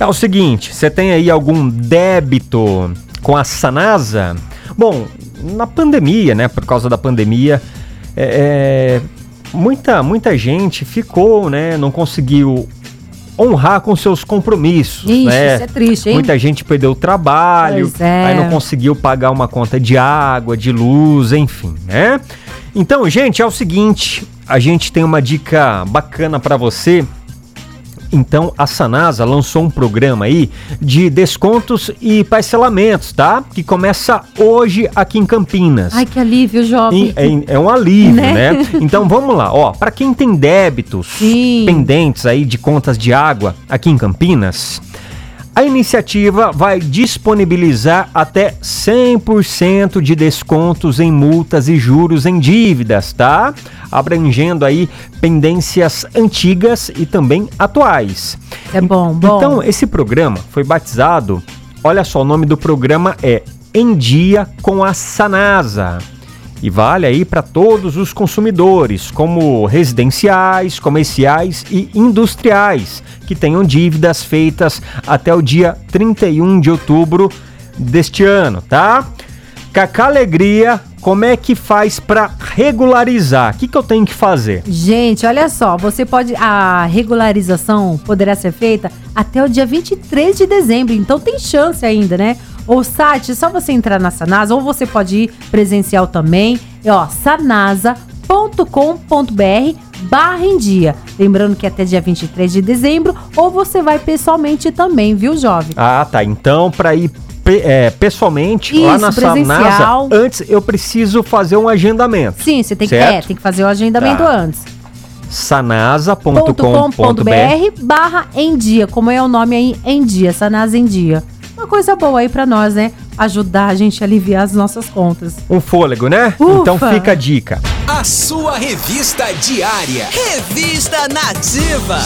É o seguinte, você tem aí algum débito com a Sanasa? Bom, na pandemia, né? Por causa da pandemia, é, é, muita, muita gente ficou, né? Não conseguiu honrar com seus compromissos, Ixi, né? isso é triste, hein? Muita gente perdeu o trabalho, é. aí não conseguiu pagar uma conta de água, de luz, enfim, né? Então, gente, é o seguinte, a gente tem uma dica bacana para você. Então, a Sanasa lançou um programa aí de descontos e parcelamentos, tá? Que começa hoje aqui em Campinas. Ai, que alívio, jovem. E É, é um alívio, Né? né? Então vamos lá, ó. Para quem tem débitos Sim. pendentes aí de contas de água aqui em Campinas, a iniciativa vai disponibilizar até 100% de descontos em multas e juros em dívidas, tá? Abrangendo aí pendências antigas e também atuais. É bom, bom. Então, esse programa foi batizado, olha só, o nome do programa é Em Dia com a Sanasa. E vale aí para todos os consumidores, como residenciais, comerciais e industriais, que tenham dívidas feitas até o dia 31 de outubro deste ano, tá? Cacá Alegria, como é que faz para regularizar? O que, que eu tenho que fazer? Gente, olha só, você pode. A regularização poderá ser feita até o dia 23 de dezembro, então tem chance ainda, né? O site, é só você entrar na Sanasa, ou você pode ir presencial também. É, ó, sanasa.com.br barra em dia. Lembrando que até dia 23 de dezembro, ou você vai pessoalmente também, viu, jovem? Ah, tá. Então, para ir é, pessoalmente lá Isso, na presencial. Sanasa, antes eu preciso fazer um agendamento. Sim, você tem que, é, tem que fazer o agendamento Tá. antes. sanasa.com.br .com.br barra em dia, como é o nome aí, em dia, Sanasa em dia. Uma coisa boa aí pra nós, né? Ajudar a gente a aliviar as nossas contas. Um fôlego, né? Ufa. Então fica a dica. A sua revista diária. Revista Nativa.